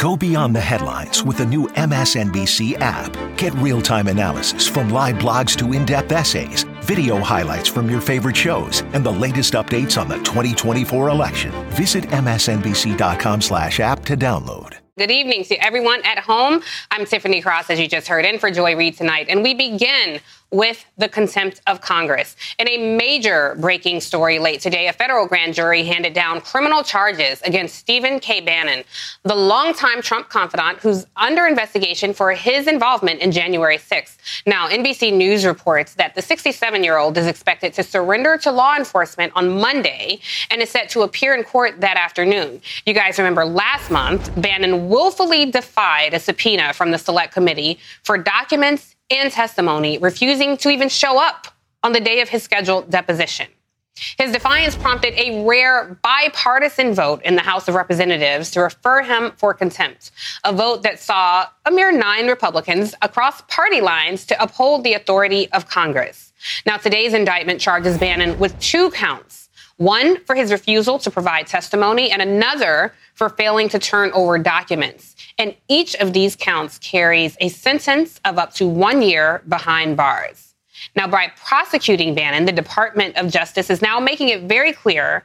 Go beyond the headlines with the new MSNBC app. Get real time analysis from live blogs to in depth essays, video highlights from your favorite shows, and the latest updates on the 2024 election. Visit MSNBC.com slash app to download. Good evening to everyone at home. I'm Tiffany Cross, as you just heard, in for Joy Reid tonight. And we begin with the contempt of Congress. In a major breaking story late today, a federal grand jury handed down criminal charges against Stephen K. Bannon, the longtime Trump confidant who's under investigation for his involvement in January 6th. Now, NBC News reports that the 67 year old is expected to surrender to law enforcement on Monday and is set to appear in court that afternoon. You guys remember last month, Bannon willfully defied a subpoena from the Select Committee for documents and testimony, refusing to even show up on the day of his scheduled deposition. His defiance prompted a rare bipartisan vote in the House of Representatives to refer him for contempt, a vote that saw a mere nine Republicans across party lines to uphold the authority of Congress. Now, today's indictment charges Bannon with two counts one for his refusal to provide testimony, and another for failing to turn over documents. And each of these counts carries a sentence of up to one year behind bars. Now, by prosecuting Bannon, the Department of Justice is now making it very clear,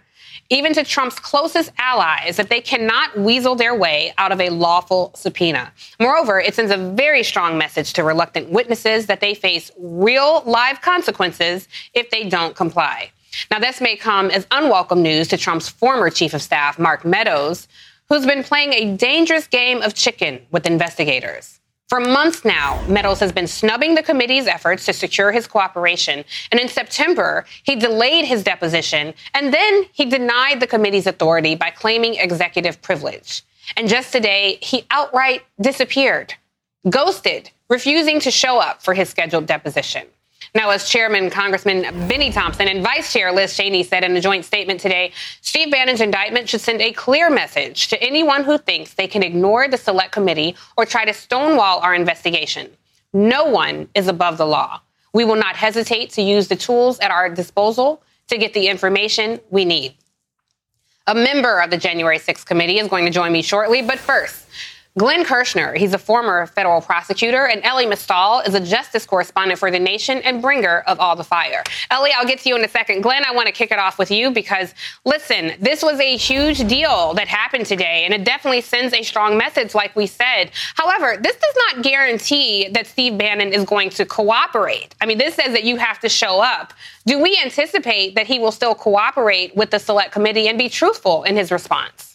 even to Trump's closest allies, that they cannot weasel their way out of a lawful subpoena. Moreover, it sends a very strong message to reluctant witnesses that they face real live consequences if they don't comply. Now, this may come as unwelcome news to Trump's former chief of staff, Mark Meadows, who's been playing a dangerous game of chicken with investigators. For months now, Meadows has been snubbing the committee's efforts to secure his cooperation. And in September, he delayed his deposition, and then he denied the committee's authority by claiming executive privilege. And just today, he outright disappeared, ghosted, refusing to show up for his scheduled deposition. Now, as Chairman Congressman Benny Thompson and Vice Chair Liz Cheney said in a joint statement today, Steve Bannon's indictment should send a clear message to anyone who thinks they can ignore the Select Committee or try to stonewall our investigation. No one is above the law. We will not hesitate to use the tools at our disposal to get the information we need. A member of the January 6th committee is going to join me shortly, but first, Glenn Kirschner, he's a former federal prosecutor, and Elie Mystal is a justice correspondent for The Nation and bringer of all the fire. Elie, I'll get to you in a second. Glenn, I want to kick it off with you because, listen, this was a huge deal that happened today, and it definitely sends a strong message, like we said. However, this does not guarantee that Steve Bannon is going to cooperate. I mean, this says that you have to show up. Do we anticipate that he will still cooperate with the Select Committee and be truthful in his response?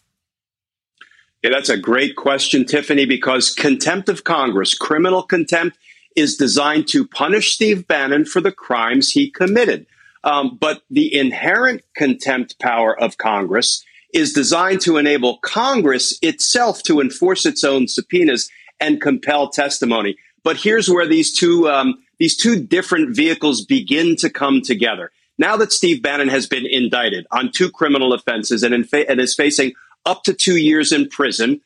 Yeah, that's a great question, Tiffany, because contempt of Congress, criminal contempt, is designed to punish Steve Bannon for the crimes he committed. Um, but the inherent contempt power of Congress is designed to enable Congress itself to enforce its own subpoenas and compel testimony. But here's where these two um, these two different vehicles begin to come together. Now that Steve Bannon has been indicted on two criminal offenses and, fa- and is facing up to two years in prison.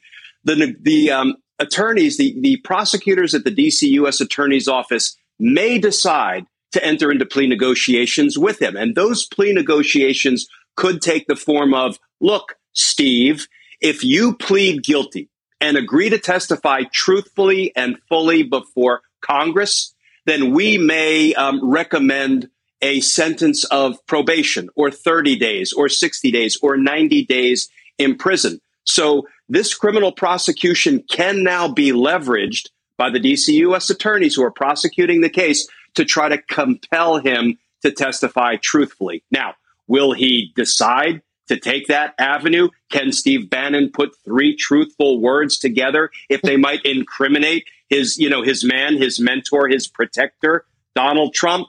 The, the um, attorneys, the, the prosecutors at the DC U.S. Attorney's Office may decide to enter into plea negotiations with him. And those plea negotiations could take the form of look, Steve, if you plead guilty and agree to testify truthfully and fully before Congress, then we may um, recommend a sentence of probation or 30 days or 60 days or 90 days in prison. So this criminal prosecution can now be leveraged by the DC U.S. attorneys who are prosecuting the case to try to compel him to testify truthfully. Now, will he decide to take that avenue? Can Steve Bannon put three truthful words together if they might incriminate his, you know, his man, his mentor, his protector, Donald Trump?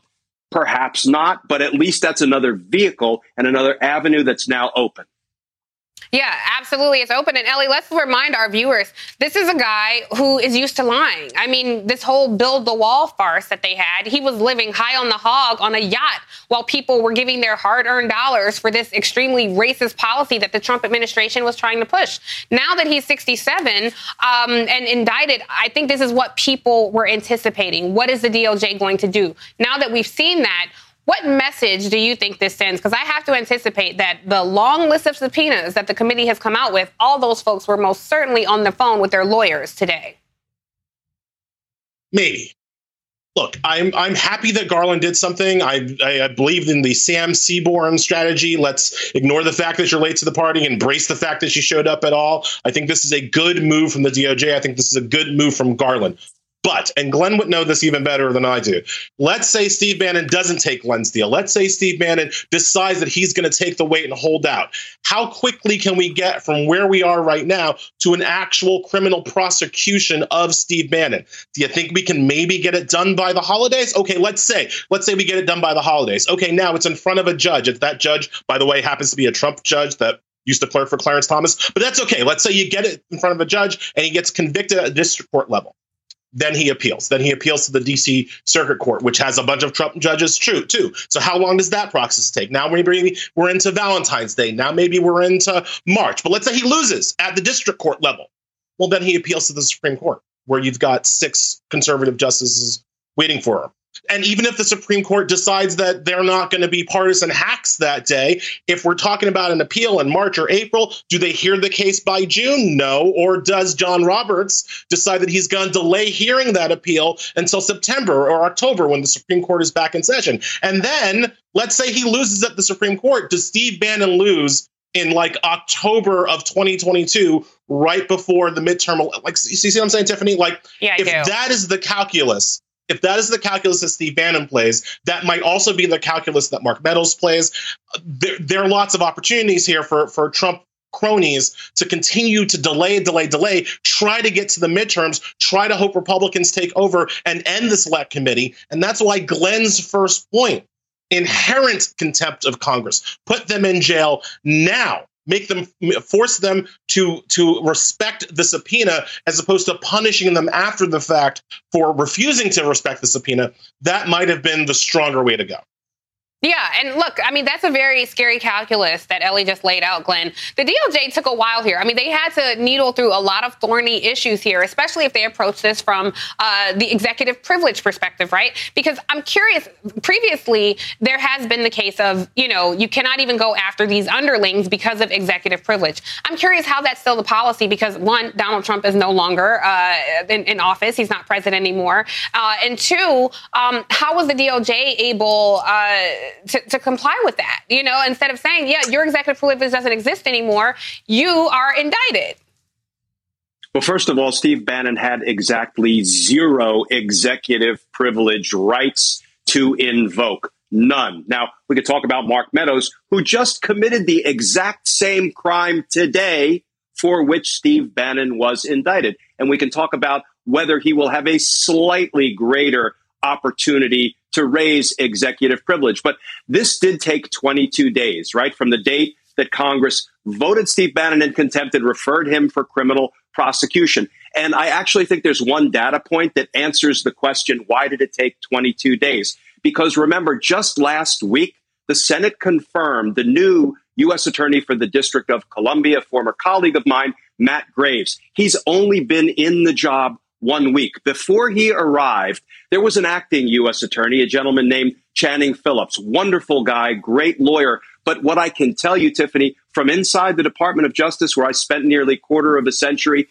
Perhaps not, but at least that's another vehicle and another avenue that's now open. Yeah, absolutely. It's open. And Elie, let's remind our viewers this is a guy who is used to lying. I mean, this whole build the wall farce that they had, he was living high on the hog on a yacht while people were giving their hard earned dollars for this extremely racist policy that the Trump administration was trying to push. Now that he's 67 um, and indicted, I think this is what people were anticipating. What is the DOJ going to do? Now that we've seen that, What message do you think this sends? Because I have to anticipate that the long list of subpoenas that the committee has come out with, all those folks were most certainly on the phone with their lawyers today. Maybe look, I'm I'm happy that Garland did something. I, I, I believe in the Sam Seaborn strategy. Let's ignore the fact that you're late to the party, embrace the fact that she showed up at all. I think this is a good move from the DOJ. I think this is a good move from Garland. But, and Glenn would know this even better than I do. Let's say Steve Bannon doesn't take Glenn's deal. Let's say Steve Bannon decides that he's going to take the weight and hold out. How quickly can we get from where we are right now to an actual criminal prosecution of Steve Bannon? Do you think we can maybe get it done by the holidays? Okay, let's say, let's say we get it done by the holidays. Okay, now it's in front of a judge. If that judge, by the way, happens to be a Trump judge that used to clerk for Clarence Thomas, but that's okay. Let's say you get it in front of a judge and he gets convicted at district court level then he appeals. Then he appeals to the DC Circuit Court, which has a bunch of Trump judges true too. So how long does that process take? Now maybe we're into Valentine's Day. Now maybe we're into March. But let's say he loses at the district court level. Well, then he appeals to the Supreme Court, where you've got six conservative justices waiting for him. And even if the Supreme Court decides that they're not going to be partisan hacks that day, if we're talking about an appeal in March or April, do they hear the case by June? No. Or does John Roberts decide that he's going to delay hearing that appeal until September or October when the Supreme Court is back in session? And then let's say he loses at the Supreme Court. Does Steve Bannon lose in like October of 2022, right before the midterm? Like, you see what I'm saying, Tiffany? Like, yeah, if that is the calculus, if that is the calculus that Steve Bannon plays, that might also be the calculus that Mark Meadows plays. There, there are lots of opportunities here for, for Trump cronies to continue to delay, delay, delay, try to get to the midterms, try to hope Republicans take over and end the select committee. And that's why Glenn's first point inherent contempt of Congress, put them in jail now make them force them to to respect the subpoena as opposed to punishing them after the fact for refusing to respect the subpoena that might have been the stronger way to go yeah, and look, I mean, that's a very scary calculus that Elie just laid out, Glenn. The DOJ took a while here. I mean, they had to needle through a lot of thorny issues here, especially if they approach this from uh, the executive privilege perspective, right? Because I'm curious, previously, there has been the case of, you know, you cannot even go after these underlings because of executive privilege. I'm curious how that's still the policy because, one, Donald Trump is no longer uh, in, in, office, he's not president anymore. Uh, and two, um, how was the DOJ able uh, to, to comply with that. You know, instead of saying, yeah, your executive privilege doesn't exist anymore, you are indicted. Well, first of all, Steve Bannon had exactly zero executive privilege rights to invoke. None. Now, we could talk about Mark Meadows, who just committed the exact same crime today for which Steve Bannon was indicted. And we can talk about whether he will have a slightly greater opportunity to raise executive privilege. But this did take 22 days, right? From the date that Congress voted Steve Bannon in contempt and referred him for criminal prosecution. And I actually think there's one data point that answers the question why did it take 22 days? Because remember, just last week, the Senate confirmed the new U.S. Attorney for the District of Columbia, former colleague of mine, Matt Graves. He's only been in the job one week. Before he arrived, there was an acting U.S. attorney, a gentleman named Channing Phillips. Wonderful guy, great lawyer. But what I can tell you, Tiffany, from inside the Department of Justice, where I spent nearly a quarter of a century,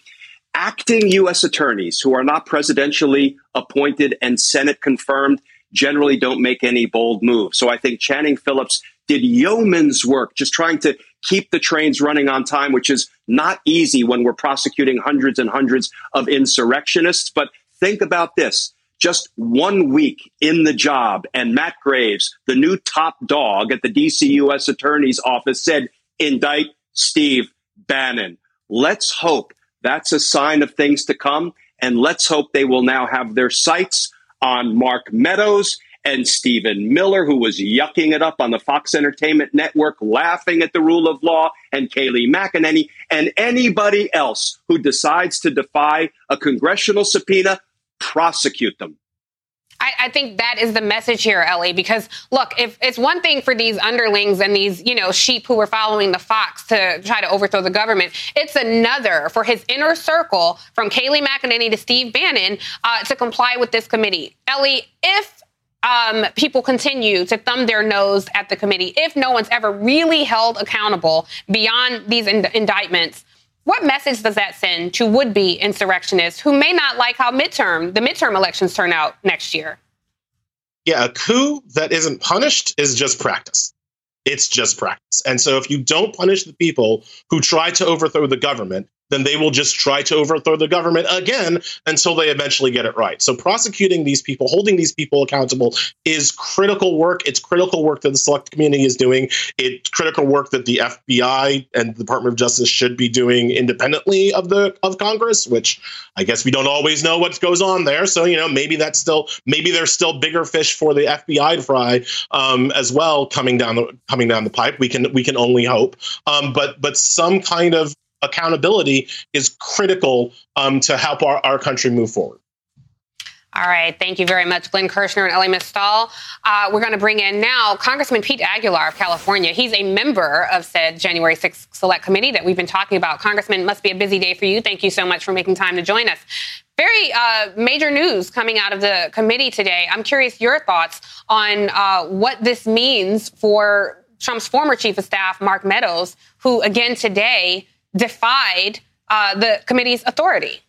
acting U.S. attorneys who are not presidentially appointed and Senate confirmed generally don't make any bold moves. So I think Channing Phillips did yeoman's work just trying to keep the trains running on time, which is not easy when we're prosecuting hundreds and hundreds of insurrectionists. But think about this. Just one week in the job, and Matt Graves, the new top dog at the DC U.S. Attorney's Office, said, indict Steve Bannon. Let's hope that's a sign of things to come. And let's hope they will now have their sights on Mark Meadows and Stephen Miller, who was yucking it up on the Fox Entertainment Network, laughing at the rule of law, and Kayleigh McEnany, and anybody else who decides to defy a congressional subpoena, prosecute them. I, think that is the message here, Elie, because look, if it's one thing for these underlings and these, you know, sheep who were following the fox to try to overthrow the government, it's another for his inner circle from Kayleigh McEnany to Steve Bannon uh, to comply with this committee. Elie, if um, people continue to thumb their nose at the committee, if no one's ever really held accountable beyond these in- indictments, what message does that send to would-be insurrectionists who may not like how midterm the midterm elections turn out next year? Yeah, a coup that isn't punished is just practice. It's just practice. And so if you don't punish the people who try to overthrow the government, then they will just try to overthrow the government again until they eventually get it right. So prosecuting these people, holding these people accountable is critical work. It's critical work that the select community is doing. It's critical work that the FBI and the Department of Justice should be doing independently of the of Congress, which I guess we don't always know what goes on there. So, you know, maybe that's still maybe there's still bigger fish for the FBI to fry um, as well coming down the coming down the pipe. We can we can only hope. Um, but but some kind of accountability is critical um, to help our, our country move forward. All right. Thank you very much, Glenn Kirschner and Elie Mystal. Uh, we're going to bring in now Congressman Pete Aguilar of California. He's a member of said January 6th Select Committee that we've been talking about. Congressman, must be a busy day for you. Thank you so much for making time to join us. Very uh, major news coming out of the committee today. I'm curious your thoughts on uh, what this means for Trump's former chief of staff, Mark Meadows, who again today defied uh, the committee's authority.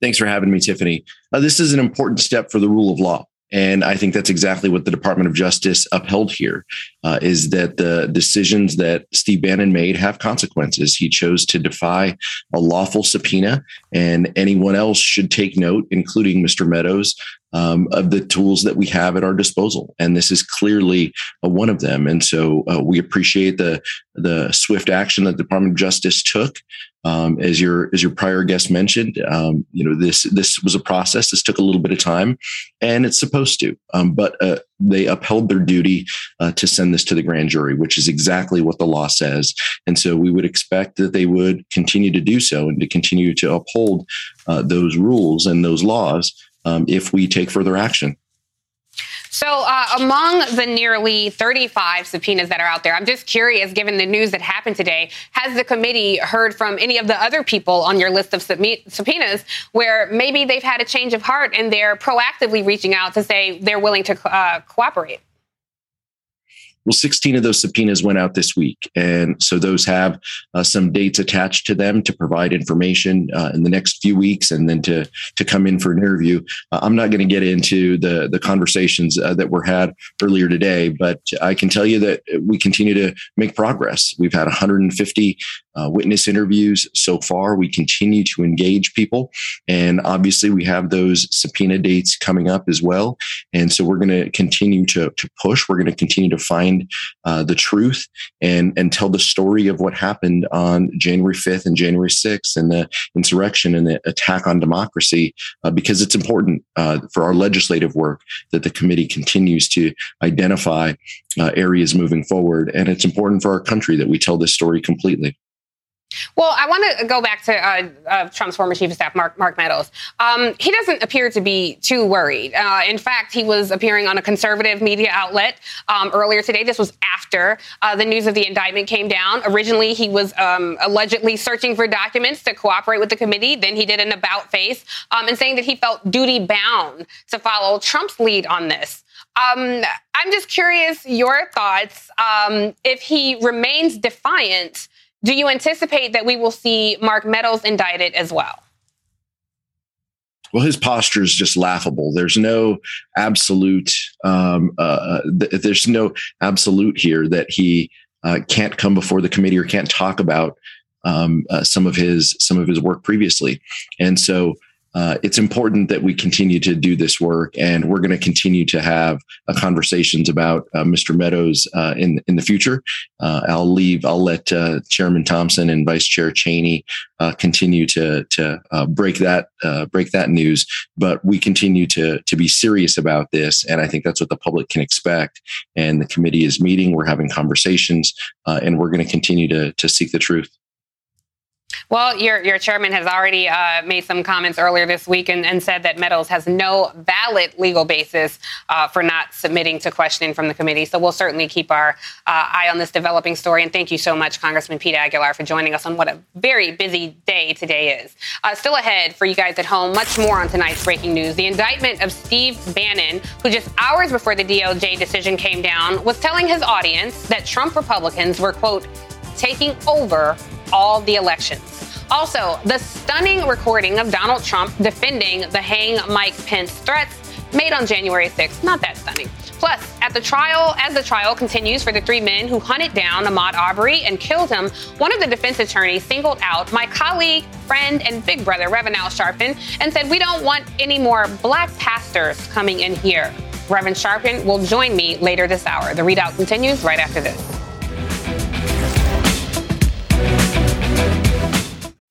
Thanks for having me, Tiffany. Uh, this is an important step for the rule of law. And I think that's exactly what the Department of Justice upheld here: uh, is that the decisions that Steve Bannon made have consequences. He chose to defy a lawful subpoena, and anyone else should take note, including Mr. Meadows, um, of the tools that we have at our disposal, and this is clearly uh, one of them. And so uh, we appreciate the the swift action that the Department of Justice took. Um, as your as your prior guest mentioned, um, you know this this was a process. This took a little bit of time, and it's supposed to. Um, but uh, they upheld their duty uh, to send this to the grand jury, which is exactly what the law says. And so we would expect that they would continue to do so and to continue to uphold uh, those rules and those laws um, if we take further action. So, uh, among the nearly 35 subpoenas that are out there, I'm just curious, given the news that happened today, has the committee heard from any of the other people on your list of subpoenas where maybe they've had a change of heart and they're proactively reaching out to say they're willing to uh, cooperate? Well, 16 of those subpoenas went out this week. And so those have uh, some dates attached to them to provide information uh, in the next few weeks and then to, to come in for an interview. Uh, I'm not going to get into the, the conversations uh, that were had earlier today, but I can tell you that we continue to make progress. We've had 150 uh, witness interviews so far. We continue to engage people. And obviously, we have those subpoena dates coming up as well. And so we're going to continue to, push. We're going to continue to find uh, the truth and, and tell the story of what happened on January 5th and January 6th and the insurrection and the attack on democracy, uh, because it's important uh, for our legislative work that the committee continues to identify uh, areas moving forward. And it's important for our country that we tell this story completely. Well, I want to go back to uh, uh, Trump's former chief of staff, Mark, Mark Meadows. Um, he doesn't appear to be too worried. Uh, in fact, he was appearing on a conservative media outlet um, earlier today. This was after uh, the news of the indictment came down. Originally, he was um, allegedly searching for documents to cooperate with the committee. Then he did an about face um, and saying that he felt duty bound to follow Trump's lead on this. Um, I'm just curious your thoughts. Um, if he remains defiant, do you anticipate that we will see Mark Meadows indicted as well? well, his posture is just laughable. There's no absolute. Um, uh, th- there's no absolute here that he uh, can't come before the committee or can't talk about um, uh, some of his some of his work previously. And so uh, it's important that we continue to do this work, and we're going to continue to have uh, conversations about uh, Mr. Meadows uh, in in the future. Uh, I'll leave. I'll let uh, Chairman Thompson and Vice Chair Cheney continue to to break that break that news. But we continue to to be serious about this, and I think that's what the public can expect. And the committee is meeting. We're having conversations, and we're going to continue to to seek the truth. Well, your, your chairman has already uh, made some comments earlier this week and, and, said that Meadows has no valid legal basis uh, for not submitting to questioning from the committee. So we'll certainly keep our uh, eye on this developing story. And thank you so much, Congressman Pete Aguilar, for joining us on what a very busy day today is. Uh, still ahead for you guys at home, much more on tonight's breaking news. The indictment of Steve Bannon, who just hours before the DOJ decision came down, was telling his audience that Trump Republicans were, quote, taking over all the elections. Also, the stunning recording of Donald Trump defending the hang Mike Pence threats made on January 6th. Not that stunning. Plus, at the trial, as the trial continues for the three men who hunted down Ahmaud Arbery and killed him, one of the defense attorneys singled out my colleague, friend, and big brother, Reverend Al Sharpton, and said, We don't want any more black pastors coming in here. Reverend Sharpton will join me later this hour. The ReidOut continues right after this.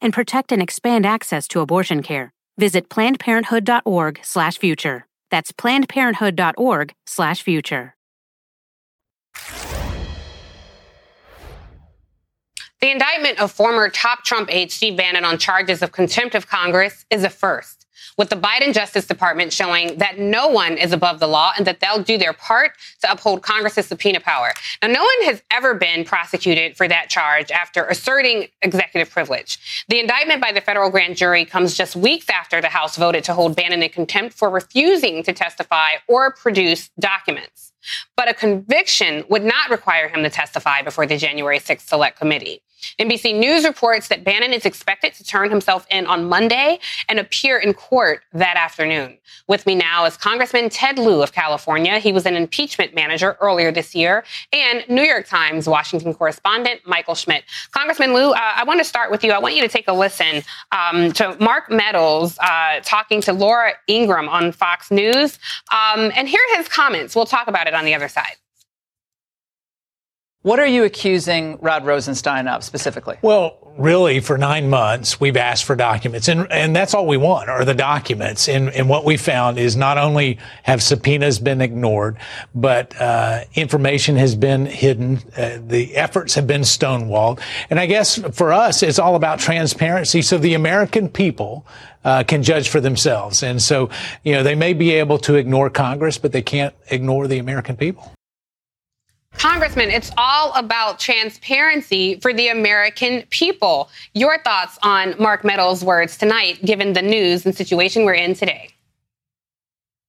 and protect and expand access to abortion care. Visit plannedparenthood.org/future. That's plannedparenthood.org/future. The indictment of former top Trump aide Steve Bannon on charges of contempt of Congress is a first with the Biden Justice Department showing that no one is above the law and that they'll do their part to uphold Congress's subpoena power. Now, no one has ever been prosecuted for that charge after asserting executive privilege. The indictment by the federal grand jury comes just weeks after the House voted to hold Bannon in contempt for refusing to testify or produce documents. But a conviction would not require him to testify before the January 6th Select Committee. NBC News reports that Bannon is expected to turn himself in on Monday and appear in court that afternoon. With me now is Congressman Ted Lieu of California. He was an impeachment manager earlier this year, and New York Times Washington correspondent Michael Schmidt. Congressman Lieu, uh, I want to start with you. I want you to take a listen um, to Mark Meadows uh, talking to Laura Ingraham on Fox News um, and hear his comments. We'll talk about it on the other side. What are you accusing Rod Rosenstein of specifically? Well, really, for nine months, we've asked for documents, and and that's all we want are the documents. And and what we found is not only have subpoenas been ignored, but uh, information has been hidden. Uh, the efforts have been stonewalled. And I guess for us, it's all about transparency, so the American people. Uh, can judge for themselves. And so, you know, they may be able to ignore Congress, but they can't ignore the American people. Congressman, it's all about transparency for the American people. Your thoughts on Mark Meadows' words tonight, given the news and situation we're in today?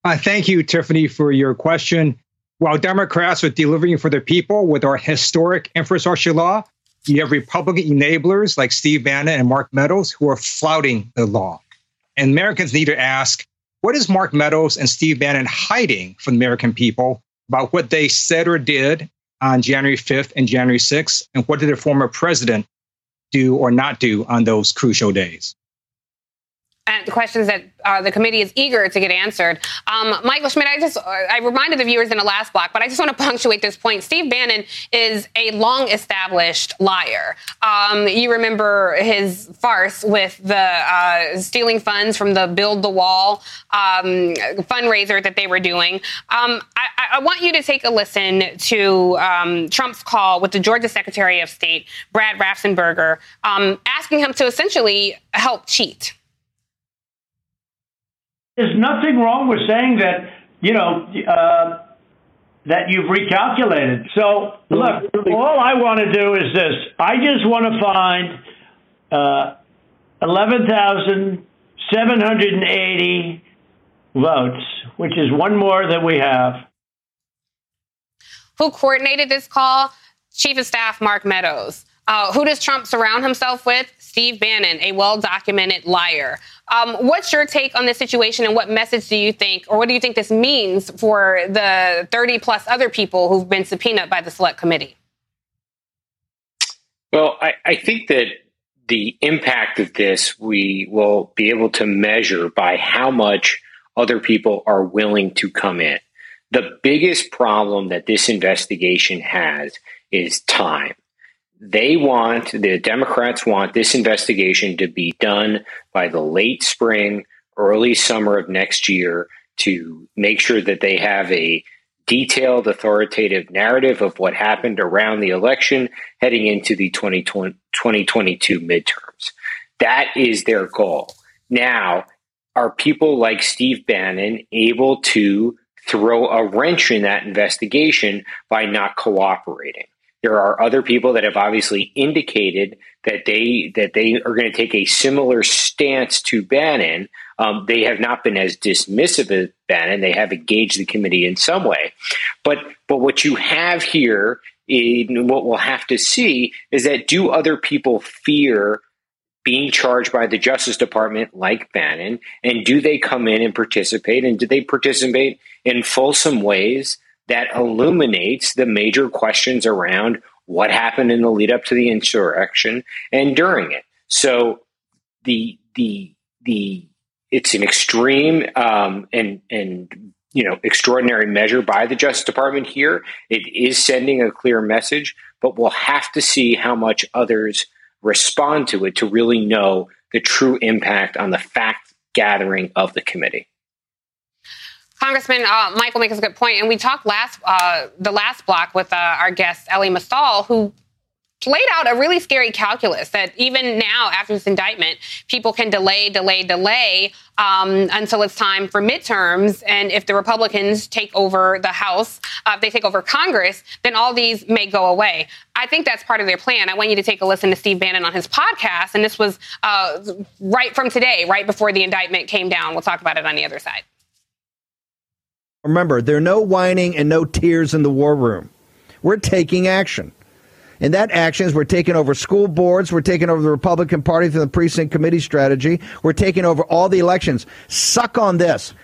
Uh, thank you, Tiffany, for your question. While Democrats are delivering for the people with our historic infrastructure law, you have Republican enablers like Steve Bannon and Mark Meadows who are flouting the law. And Americans need to ask what is Mark Meadows and Steve Bannon hiding from the American people about what they said or did on January 5th and January 6th, and what did their former president do or not do on those crucial days? And the questions that uh, the committee is eager to get answered. Um, Michael Schmidt, I just I reminded the viewers in the last block, but I just want to punctuate this point. Steve Bannon is a long-established liar. Um, you remember his farce with the uh, stealing funds from the Build the Wall um, fundraiser that they were doing. Um, I, I, want you to take a listen to um, Trump's call with the Georgia Secretary of State, Brad Raffensperger, um, asking him to essentially help cheat. There's nothing wrong with saying that, you know, uh, that you've recalculated. So, look, all I want to do is this I just want to find uh, 11,780 votes, which is one more that we have. Who coordinated this call? Chief of Staff Mark Meadows. Uh, who does Trump surround himself with? Steve Bannon, a well documented liar. Um, what's your take on this situation and what message do you think, or what do you think this means for the 30 plus other people who've been subpoenaed by the select committee? Well, I, I think that the impact of this we will be able to measure by how much other people are willing to come in. The biggest problem that this investigation has is time. They want, the Democrats want this investigation to be done by the late spring, early summer of next year to make sure that they have a detailed, authoritative narrative of what happened around the election heading into the 2022 midterms. That is their goal. Now, are people like Steve Bannon able to throw a wrench in that investigation by not cooperating? There are other people that have obviously indicated that they that they are going to take a similar stance to Bannon. Um, they have not been as dismissive as Bannon. They have engaged the committee in some way, but but what you have here, in what we'll have to see, is that do other people fear being charged by the Justice Department like Bannon, and do they come in and participate, and do they participate in fulsome ways that illuminates the major questions around what happened in the lead up to the insurrection and during it. So the the the it's an extreme um, and and you know extraordinary measure by the Justice Department here. It is sending a clear message, but we'll have to see how much others respond to it to really know the true impact on the fact gathering of the committee. Congressman uh, Michael makes a good point, and we talked last uh, the last block with uh, our guest Elie Mystal, who laid out a really scary calculus that even now after this indictment, people can delay, delay, delay um, until it's time for midterms. And if the Republicans take over the House, uh, if they take over Congress, then all these may go away. I think that's part of their plan. I want you to take a listen to Steve Bannon on his podcast, and this was uh, right from today, right before the indictment came down. We'll talk about it on the other side. Remember, there are no whining and no tears in the war room. We're taking action. And that action is we're taking over school boards, we're taking over the Republican Party through the precinct committee strategy, we're taking over all the elections. Suck on this.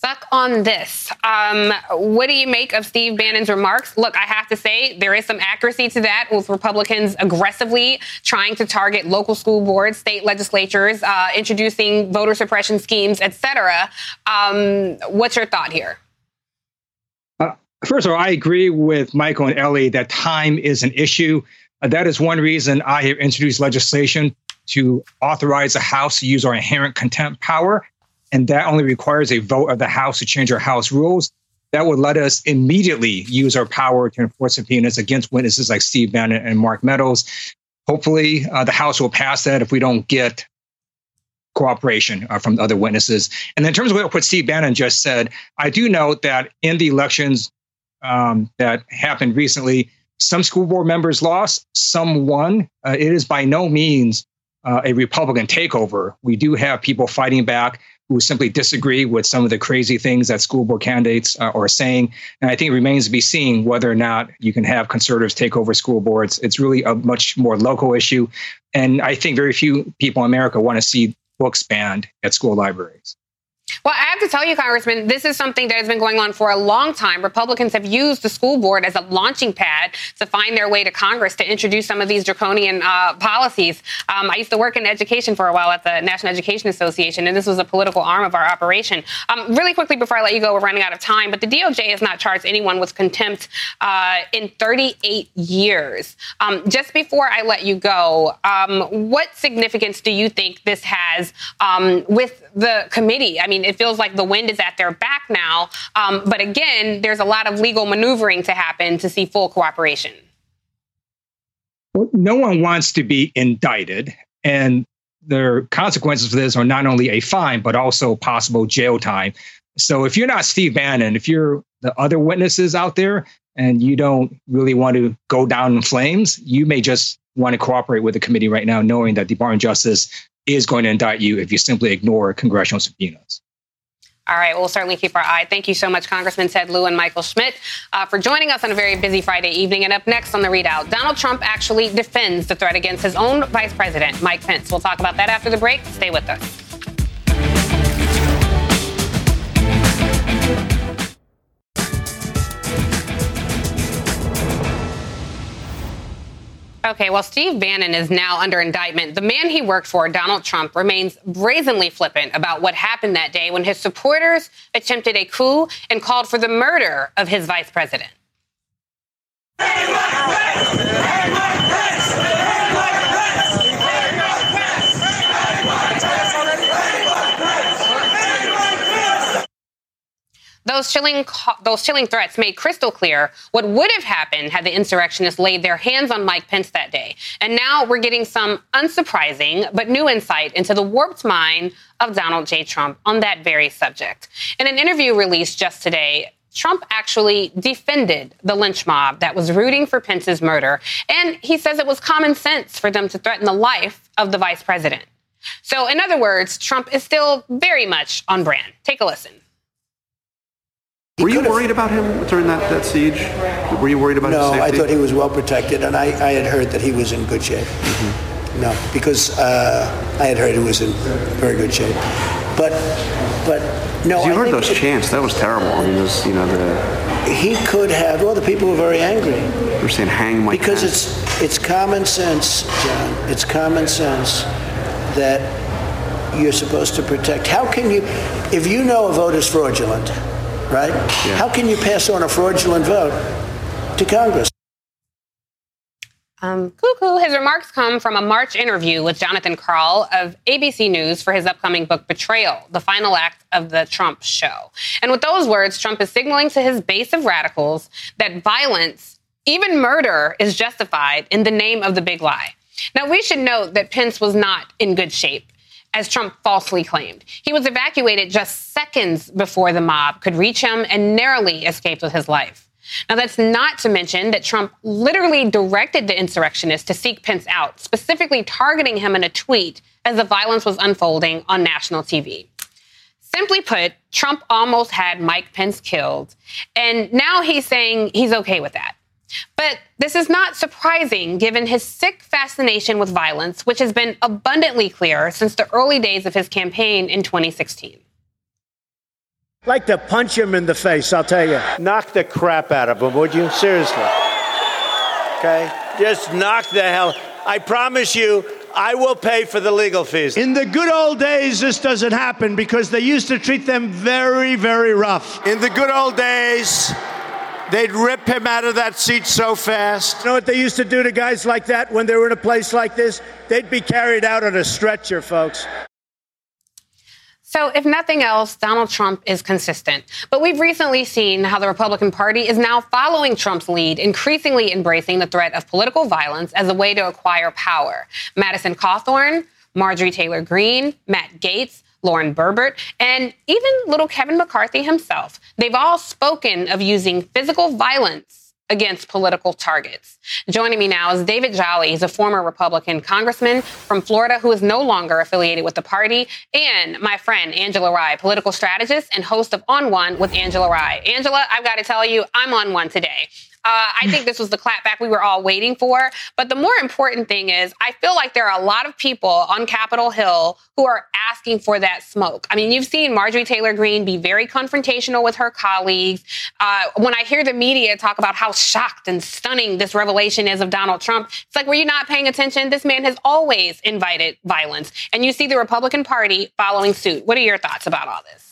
Suck on this. Um, what do you make of Steve Bannon's remarks? Look, I have to say there is some accuracy to that with Republicans aggressively trying to target local school boards, state legislatures, uh, introducing voter suppression schemes, etc. Um, what's your thought here? Uh, first of all, I agree with Michael and Elie that time is an issue. Uh, that is one reason I have introduced legislation to authorize the House to use our inherent contempt power and that only requires a vote of the House to change our House rules. That would let us immediately use our power to enforce subpoenas against witnesses like Steve Bannon and Mark Meadows. Hopefully, uh, the House will pass that if we don't get cooperation uh, from other witnesses. And in terms of what Steve Bannon just said, I do note that in the elections um, that happened recently, some school board members lost, some won. Uh, it is by no means uh, a Republican takeover. We do have people fighting back who simply disagree with some of the crazy things that school board candidates uh, are saying. And I think it remains to be seen whether or not you can have conservatives take over school boards. It's really a much more local issue. And I think very few people in America want to see books banned at school libraries. Well, I have to tell you, Congressman, this is something that has been going on for a long time. Republicans have used the school board as a launching pad to find their way to Congress to introduce some of these draconian uh, policies. Um, I used to work in education for a while at the National Education Association, and this was a political arm of our operation. Um, really quickly before I let you go, we're running out of time, but the DOJ has not charged anyone with contempt uh, in 38 years. Um, just before I let you go, um, what significance do you think this has um, with the committee? I mean, it feels like the wind is at their back now. Um, but again, there's a lot of legal maneuvering to happen to see full cooperation. Well, no one wants to be indicted. And the consequences for this are not only a fine, but also possible jail time. So if you're not Steve Bannon, if you're the other witnesses out there and you don't really want to go down in flames, you may just want to cooperate with the committee right now, knowing that the Department of Justice is going to indict you if you simply ignore congressional subpoenas. All right, we'll certainly keep our eye. Thank you so much, Congressman Ted Lieu and Michael Schmidt, uh, for joining us on a very busy Friday evening. And up next on the ReidOut, Donald Trump actually defends the threat against his own vice president, Mike Pence. We'll talk about that after the break. Stay with us. Okay, well, Steve Bannon is now under indictment. The man he worked for, Donald Trump, remains brazenly flippant about what happened that day when his supporters attempted a coup and called for the murder of his vice president. Those chilling, those chilling threats made crystal clear what would have happened had the insurrectionists laid their hands on Mike Pence that day. And now we're getting some unsurprising but new insight into the warped mind of Donald J. Trump on that very subject. In an interview released just today, Trump actually defended the lynch mob that was rooting for Pence's murder. And he says it was common sense for them to threaten the life of the vice president. So, in other words, Trump is still very much on brand. Take a listen. Were you worried about him during that, that siege? Were you worried about no, his safety? I thought he was well protected, and I, I had heard that he was in good shape. Mm-hmm. No, because uh, I had heard he was in very good shape. But, but no. You I heard those it, chants. That was terrible. I mean, was, you know, the. He could have. Well, the people were very angry. They were saying, "Hang Mike." Because it's it's common sense, John. It's common sense that you're supposed to protect. How can you, if you know a vote is fraudulent? Right? Yeah. How can you pass on a fraudulent vote to Congress? Um, cuckoo. His remarks come from a March interview with Jonathan Karl of ABC News for his upcoming book, Betrayal, the final act of the Trump show. And with those words, Trump is signaling to his base of radicals that violence, even murder, is justified in the name of the big lie. Now, we should note that Pence was not in good shape as Trump falsely claimed. He was evacuated just seconds before the mob could reach him and narrowly escaped with his life. Now, that's not to mention that Trump literally directed the insurrectionists to seek Pence out, specifically targeting him in a tweet as the violence was unfolding on national TV. Simply put, Trump almost had Mike Pence killed, and now he's saying he's okay with that. But this is not surprising given his sick fascination with violence, which has been abundantly clear since the early days of his campaign in 2016. I'd like to punch him in the face, I'll tell you. Knock the crap out of him, would you? Seriously. Okay? Just knock the hell. I promise you, I will pay for the legal fees. In the good old days, this doesn't happen because they used to treat them very, very rough. In the good old days, They'd rip him out of that seat so fast. You know what they used to do to guys like that when they were in a place like this? They'd be carried out on a stretcher, folks. So, if nothing else, Donald Trump is consistent. But we've recently seen how the Republican Party is now following Trump's lead, increasingly embracing the threat of political violence as a way to acquire power. Madison Cawthorn, Marjorie Taylor Greene, Matt Gaetz, Lauren Boebert, and even little Kevin McCarthy himself. They've all spoken of using physical violence against political targets. Joining me now is David Jolly. He's a former Republican congressman from Florida who is no longer affiliated with the party, and my friend Angela Rye, political strategist and host of On One with Angela Rye. Angela, I've got to tell you, I'm on one today. Uh, I think this was the clapback we were all waiting for. But the more important thing is, I feel like there are a lot of people on Capitol Hill who are asking for that smoke. I mean, you've seen Marjorie Taylor Greene be very confrontational with her colleagues. Uh, when I hear the media talk about how shocked and stunning this revelation is of Donald Trump, it's like, were you not paying attention? This man has always invited violence. And you see the Republican Party following suit. What are your thoughts about all this?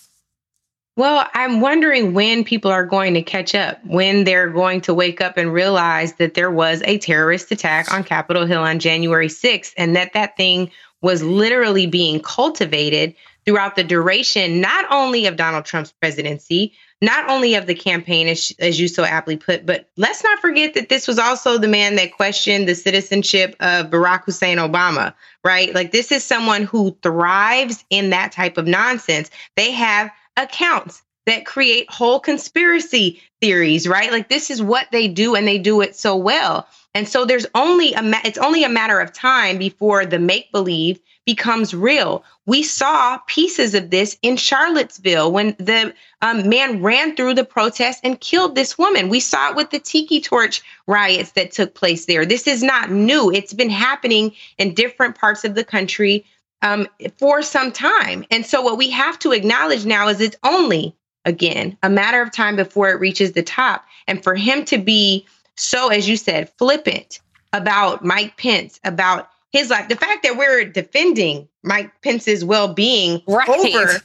Well, I'm wondering when people are going to catch up, when they're going to wake up and realize that there was a terrorist attack on Capitol Hill on January 6th and that that thing was literally being cultivated throughout the duration, not only of Donald Trump's presidency, not only of the campaign, as, as you so aptly put, but let's not forget that this was also the man that questioned the citizenship of Barack Hussein Obama, right? Like, this is someone who thrives in that type of nonsense. They have accounts that create whole conspiracy theories, right? Like this is what they do and they do it so well. And so there's only a ma- it's only a matter of time before the make believe becomes real. We saw pieces of this in Charlottesville when the um, man ran through the protest and killed this woman. We saw it with the Tiki Torch riots that took place there. This is not new. It's been happening in different parts of the country um, for some time. And so what we have to acknowledge now is it's only again a matter of time before it reaches the top. And for him to be so, as you said, flippant about Mike Pence, about his life, the fact that we're defending Mike Pence's well being right. over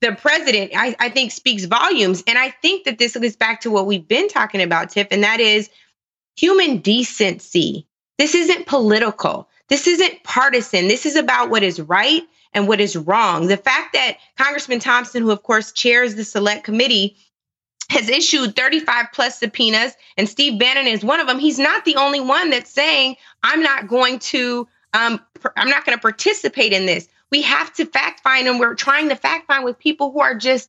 the president, I, I think speaks volumes. And I think that this goes back to what we've been talking about, Tiff, and that is human decency. This isn't political. This isn't partisan. This is about what is right and what is wrong. The fact that Congressman Thompson, who of course chairs the select committee, has issued 35 plus subpoenas, and Steve Bannon is one of them. He's not the only one that's saying, I'm not going to, um, I'm not going to participate in this. We have to fact find, and we're trying to fact find with people who are just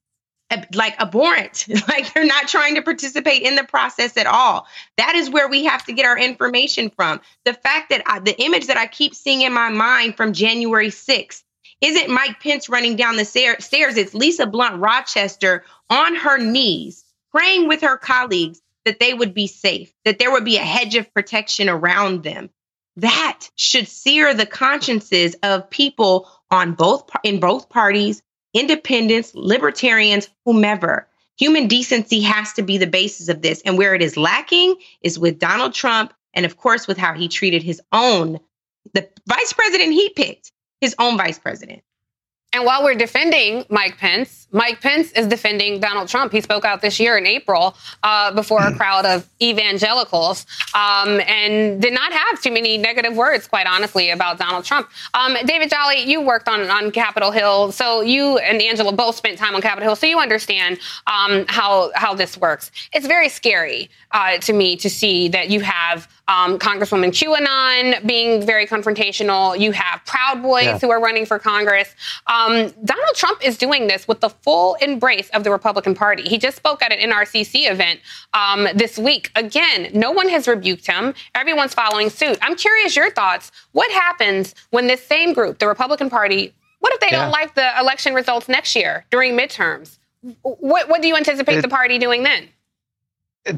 like abhorrent, like they're not trying to participate in the process at all. That is where we have to get our information from. The fact that I, the image that I keep seeing in my mind from January 6th isn't Mike Pence running down the stairs. It's Lisa Blunt Rochester on her knees praying with her colleagues that they would be safe, that there would be a hedge of protection around them. That should sear the consciences of people on both in both parties, independents, libertarians, whomever. Human decency has to be the basis of this. And where it is lacking is with Donald Trump and of course with how he treated his own the vice president he picked, his own vice president. And while we're defending Mike Pence, Mike Pence is defending Donald Trump. He spoke out this year in April uh, before a crowd of evangelicals um, and did not have too many negative words, quite honestly, about Donald Trump. Um, David Jolly, you worked on, on Capitol Hill, so you and Angela both spent time on Capitol Hill, so you understand um, how how this works. It's very scary uh, to me to see that you have um, Congresswoman QAnon being very confrontational. You have Proud Boys yeah. who are running for Congress. Um, Donald Trump is doing this with the full embrace of the Republican Party. He just spoke at an NRCC event um, this week. Again, no one has rebuked him. Everyone's following suit. I'm curious your thoughts. What happens when this same group, the Republican Party, what if they yeah. don't like the election results next year during midterms? What, what do you anticipate it, the party doing then?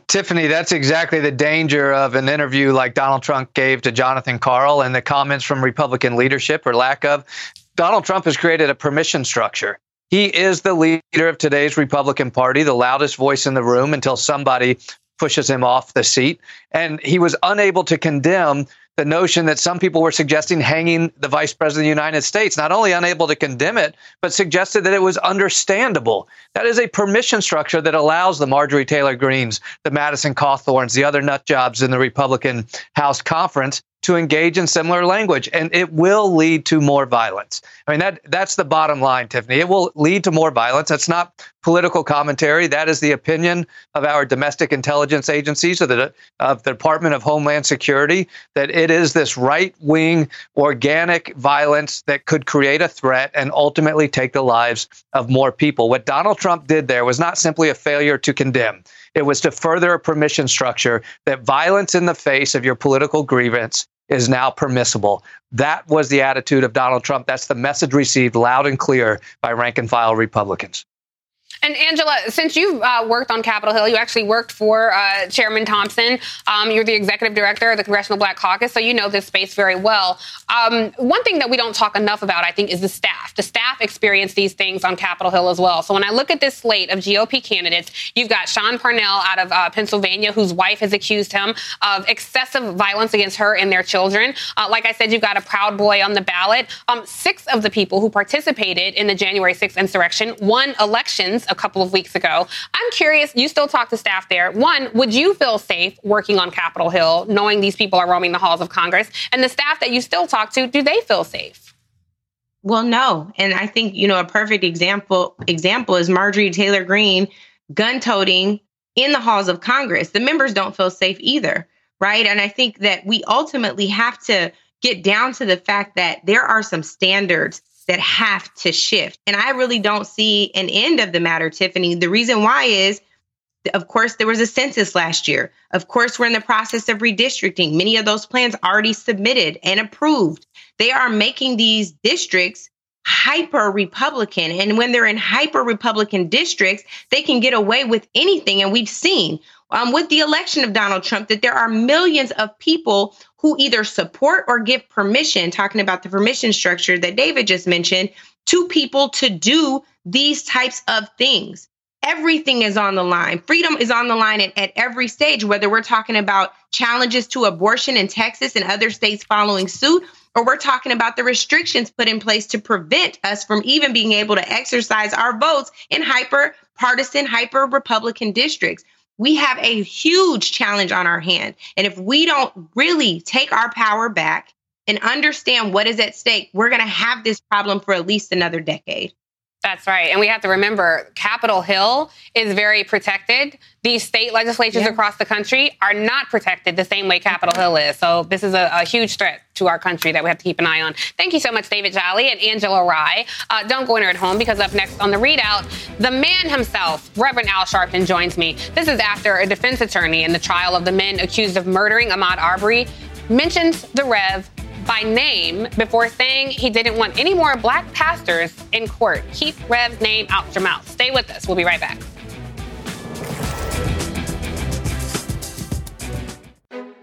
Tiffany, that's exactly the danger of an interview like Donald Trump gave to Jonathan Karl and the comments from Republican leadership or lack of. Donald Trump has created a permission structure. He is the leader of today's Republican Party, the loudest voice in the room until somebody pushes him off the seat. And he was unable to condemn the notion that some people were suggesting hanging the vice president of the United States, not only unable to condemn it, but suggested that it was understandable. That is a permission structure that allows the Marjorie Taylor Greens, the Madison Cawthorns, the other nut jobs in the Republican House conference to engage in similar language and it will lead to more violence. I mean that that's the bottom line Tiffany. It will lead to more violence. That's not political commentary. That is the opinion of our domestic intelligence agencies of the of the Department of Homeland Security that it is this right-wing organic violence that could create a threat and ultimately take the lives of more people. What Donald Trump did there was not simply a failure to condemn. It was to further a permission structure that violence in the face of your political grievance is now permissible. That was the attitude of Donald Trump. That's the message received loud and clear by rank and file Republicans. And Angela, since you've uh, worked on Capitol Hill, you actually worked for uh, Chairman Thompson. Um, you're the executive director of the Congressional Black Caucus, so you know this space very well. Um, one thing that we don't talk enough about, I think, is the staff. The staff experience these things on Capitol Hill as well. So when I look at this slate of GOP candidates, you've got Sean Parnell out of uh, Pennsylvania, whose wife has accused him of excessive violence against her and their children. Uh, like I said, you've got a Proud Boy on the ballot. Um, six of the people who participated in the January 6th insurrection won elections a couple of weeks ago. I'm curious, you still talk to staff there. One, would you feel safe working on Capitol Hill, knowing these people are roaming the halls of Congress? And the staff that you still talk to, do they feel safe? Well, no. And I think, you know, a perfect example example is Marjorie Taylor Greene gun toting in the halls of Congress. The members don't feel safe either, right? And I think that we ultimately have to get down to the fact that there are some standards that have to shift. And I really don't see an end of the matter, Tiffany. The reason why is of course, there was a census last year. Of course, we're in the process of redistricting. Many of those plans already submitted and approved. They are making these districts hyper Republican. And when they're in hyper Republican districts, they can get away with anything. And we've seen um, with the election of Donald Trump that there are millions of people who either support or give permission, talking about the permission structure that David just mentioned, to people to do these types of things. Everything is on the line. Freedom is on the line at, at every stage, whether we're talking about challenges to abortion in Texas and other states following suit, or we're talking about the restrictions put in place to prevent us from even being able to exercise our votes in hyper partisan, hyper Republican districts. We have a huge challenge on our hand. And if we don't really take our power back and understand what is at stake, we're going to have this problem for at least another decade. That's right. And we have to remember Capitol Hill is very protected. These state legislatures yeah. across the country are not protected the same way Capitol Hill is. So this is a, a, huge threat to our country that we have to keep an eye on. Thank you so much, David Jolly and Angela Rye. Uh, don't go in at home because up next on the ReidOut, the man himself, Reverend Al Sharpton, joins me. This is after a defense attorney in the trial of the men accused of murdering Ahmaud Arbery mentions the Rev by name before saying he didn't want any more black pastors in court. Keep Rev's name out your mouth. Stay with us. We'll be right back.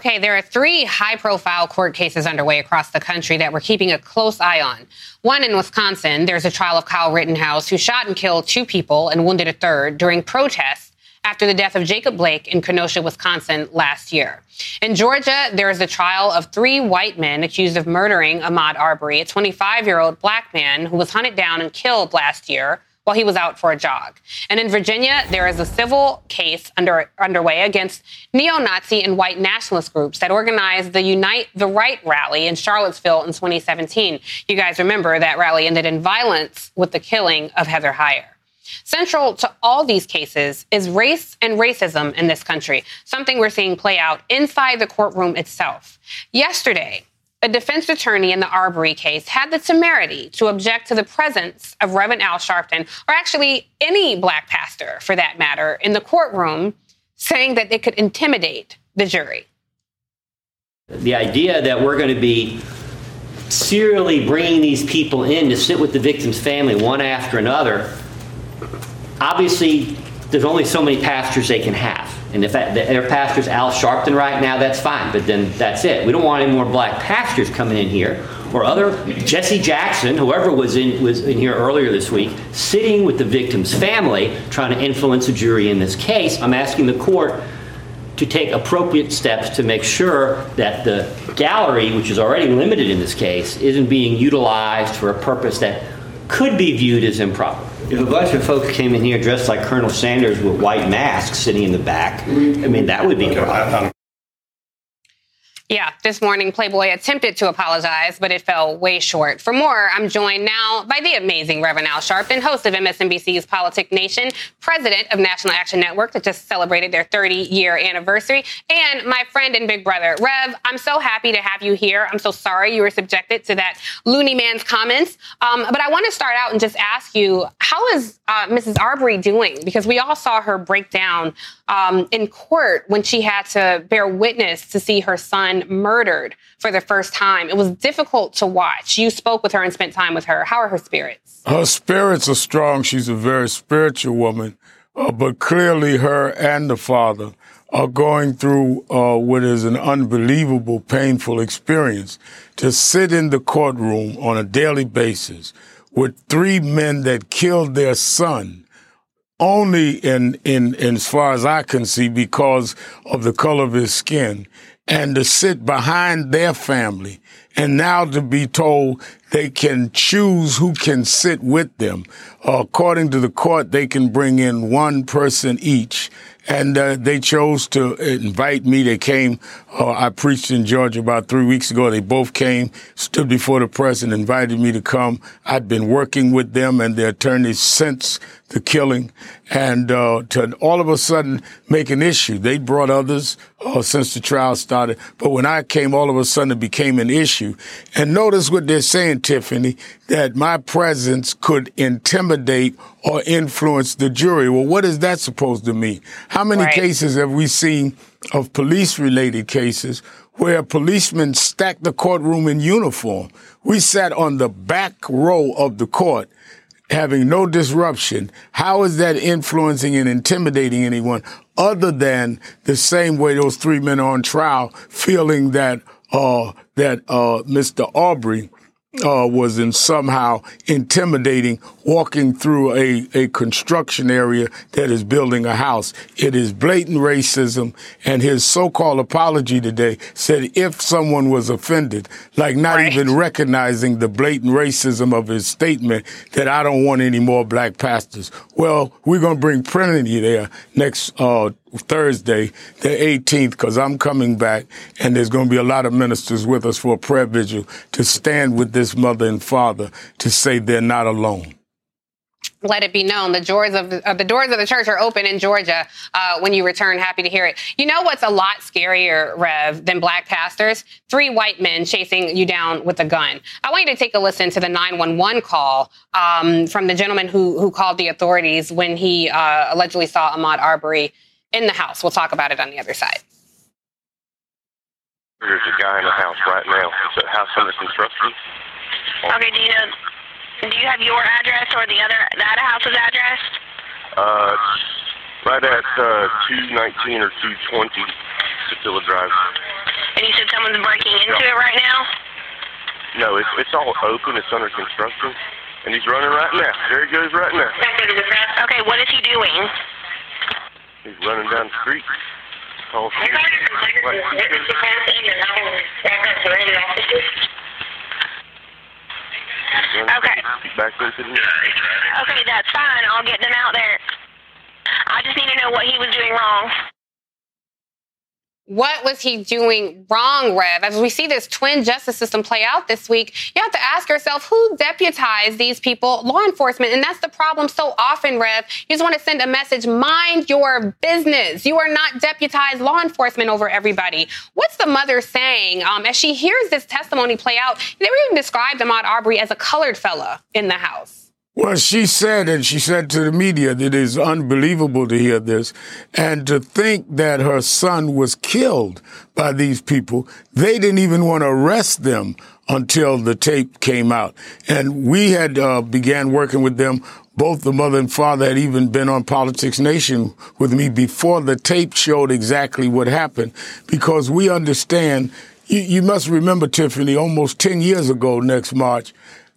Okay, there are three high profile court cases underway across the country that we're keeping a close eye on. One in Wisconsin, there's a trial of Kyle Rittenhouse, who shot and killed two people and wounded a third during protests after the death of Jacob Blake in Kenosha, Wisconsin last year. In Georgia, there is a trial of three white men accused of murdering Ahmaud Arbery, a 25 year old black man who was hunted down and killed last year while he was out for a jog. And in Virginia, there is a civil case under, underway against neo Nazi and white nationalist groups that organized the Unite the Right rally in Charlottesville in 2017. You guys remember that rally ended in violence with the killing of Heather Heyer. Central to all these cases is race and racism in this country, something we're seeing play out inside the courtroom itself. Yesterday, a defense attorney in the Arbery case had the temerity to object to the presence of Reverend Al Sharpton, or actually any black pastor for that matter, in the courtroom, saying that it could intimidate the jury. The idea that we're going to be serially bringing these people in to sit with the victim's family one after another, obviously, there's only so many pastors they can have. And if that, their pastor's Al Sharpton right now, that's fine. But then that's it. We don't want any more black pastors coming in here or other Jesse Jackson, whoever was in was in here earlier this week, sitting with the victim's family, trying to influence a jury in this case. I'm asking the court to take appropriate steps to make sure that the gallery, which is already limited in this case, isn't being utilized for a purpose that could be viewed as improper. If a bunch of folks came in here dressed like Colonel Sanders with white masks sitting in the back, I mean, that would be problem. Yeah, this morning Playboy attempted to apologize, but it fell way short. For more, I'm joined now by the amazing Reverend Al Sharpton, host of MSNBC's PoliticsNation, president of National Action Network that just celebrated their 30 year anniversary, and my friend and big brother. Rev, I'm so happy to have you here. I'm so sorry you were subjected to that loony man's comments. Um, but I want to start out and just ask you, how is uh, Mrs. Arbery doing? Because we all saw her break down um, in court when she had to bear witness to see her son murdered for the first time. It was difficult to watch. You spoke with her and spent time with her. How are her spirits? Her spirits are strong. She's a very spiritual woman, uh, but clearly her and the father are going through uh, what is an unbelievable, painful experience. To sit in the courtroom on a daily basis with three men that killed their son only in, in, in as far as I can see because of the color of his skin and to sit behind their family and now to be told they can choose who can sit with them. According to the court, they can bring in one person each. And uh, they chose to invite me. They came. Uh, I preached in Georgia about three weeks ago. They both came, stood before the press, and invited me to come. I'd been working with them and their attorneys since the killing, and uh, to all of a sudden make an issue. They brought others uh, since the trial started, but when I came, all of a sudden it became an issue. And notice what they're saying, Tiffany, that my presence could intimidate or influence the jury. Well, what is that supposed to mean? How many right. cases have we seen of police related cases where policemen stacked the courtroom in uniform? We sat on the back row of the court having no disruption, how is that influencing and intimidating anyone other than the same way those three men are on trial feeling that uh, that uh, Mr. Arbery uh, was in somehow intimidating walking through a, a construction area that is building a house. It is blatant racism. And his so-called apology today said if someone was offended, like not right. even recognizing the blatant racism of his statement that I don't want any more black pastors. Well, we're going to bring plenty there next uh, Thursday, the 18th, because I'm coming back, and there's going to be a lot of ministers with us for a prayer vigil to stand with this mother and father to say they're not alone let it be known the doors of the, uh, the, doors of the church are open in Georgia uh, when you return. Happy to hear it. You know what's a lot scarier, Rev, than black pastors? Three white men chasing you down with a gun. I want you to take a listen to the 911 call um, from the gentleman who who called the authorities when he uh, allegedly saw Ahmaud Arbery in the house. We'll talk about it on the other side. There's a guy in the house right now. It's a house under construction. Okay, do you know do you have your address or the other that house's address? Uh, right at uh, 219 or 220 Satilla Drive. And you said someone's breaking into it right now? No, it's it's all open. It's under construction, and he's running right now. There he goes right now. Okay, what is he doing? He's running down the street. Oh, Okay. Back into the Okay, that's fine. I'll get them out there. I just need to know what he was doing wrong. What was he doing wrong, Rev? As we see this twin justice system play out this week, you have to ask yourself who deputized these people, law enforcement. And that's the problem so often, Rev. You just want to send a message mind your business. You are not deputized law enforcement over everybody. What's the mother saying um, as she hears this testimony play out? They were even described Ahmaud Arbery as a colored fella in the house. Well, she said, and she said to the media that it is unbelievable to hear this and to think that her son was killed by these people. They didn't even want to arrest them until the tape came out. And we had uh, began working with them. Both the mother and father had even been on Politics Nation with me before the tape showed exactly what happened because we understand. You, you must remember, Tiffany, almost 10 years ago next March,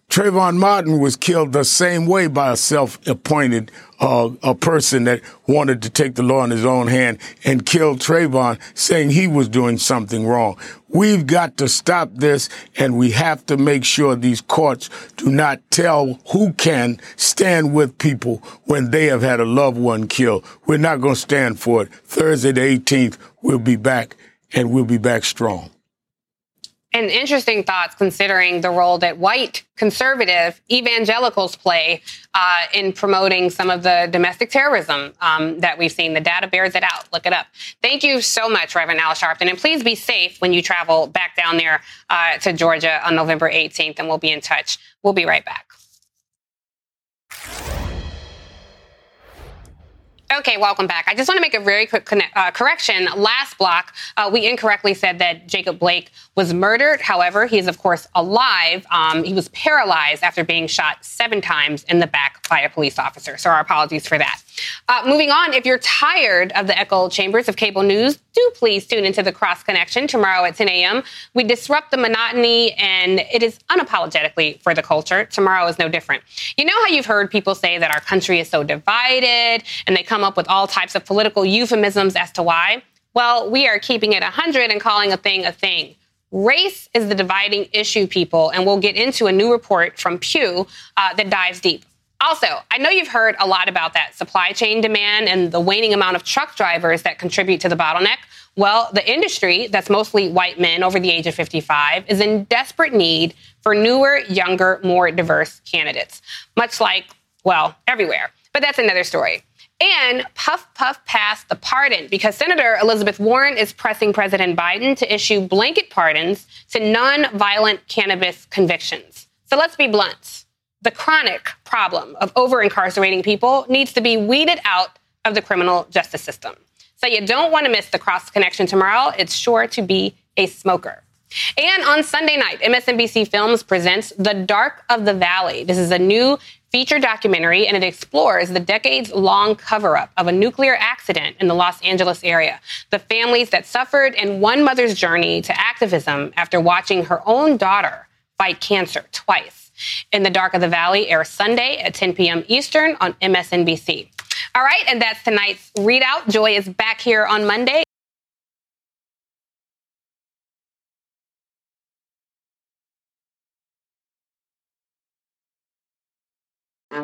Trayvon Martin was killed the same way by a self-appointed uh, a person that wanted to take the law in his own hand and kill Trayvon, saying he was doing something wrong. We've got to stop this, and we have to make sure these courts do not tell who can stand with people when they have had a loved one killed. We're not going to stand for it. Thursday the 18th, we'll be back, and we'll be back strong and interesting thoughts considering the role that white conservative evangelicals play uh, in promoting some of the domestic terrorism um, that we've seen. The data bears it out. Look it up. Thank you so much, Reverend Al Sharpton. And please be safe when you travel back down there uh, to Georgia on November 18th, and we'll be in touch. We'll be right back. Okay, welcome back. I just want to make a very quick uh, correction. Last block, uh, we incorrectly said that Jacob Blake was murdered. However, he is, of course, alive. Um, he was paralyzed after being shot seven times in the back by a police officer. So, our apologies for that. Uh, moving on, if you're tired of the echo chambers of cable news, do please tune into the Cross Connection tomorrow at 10 a.m. We disrupt the monotony, and it is unapologetically for the culture. Tomorrow is no different. You know how you've heard people say that our country is so divided, and they come up with all types of political euphemisms as to why? Well, we are keeping it 100 and calling a thing a thing. Race is the dividing issue, people, and we'll get into a new report from Pew uh, that dives deep. Also, I know you've heard a lot about that supply chain demand and the waning amount of truck drivers that contribute to the bottleneck. Well, the industry, that's mostly white men over the age of 55, is in desperate need for newer, younger, more diverse candidates, much like, well, everywhere. But that's another story. And puff, puff passed the pardon because Senator Elizabeth Warren is pressing President Biden to issue blanket pardons to non-violent cannabis convictions. So let's be blunt the chronic problem of over incarcerating people needs to be weeded out of the criminal justice system. So you don't want to miss the cross connection tomorrow. It's sure to be a smoker. And on Sunday night, MSNBC Films presents The Dark of the Valley. This is a new feature documentary and it explores the decades long cover up of a nuclear accident in the Los Angeles area, the families that suffered, and one mother's journey to activism after watching her own daughter fight cancer twice in the Dark of the Valley airs Sunday at 10 p.m. Eastern on MSNBC. All right, and that's tonight's ReidOut. Joy is back here on Monday.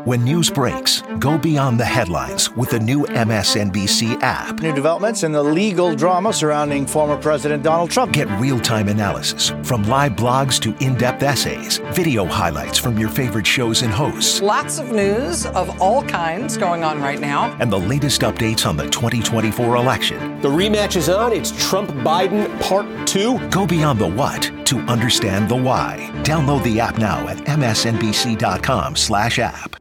When news breaks, go beyond the headlines with the new MSNBC app. New developments in the legal drama surrounding former President Donald Trump. Get real time analysis from live blogs to in depth essays, video highlights from your favorite shows and hosts. Lots of news of all kinds going on right now. And the latest updates on the 2024 election. The rematch is on. It's Trump Biden Part 2. Go beyond the what to understand the why. Download the app now at msnbc.com slash app.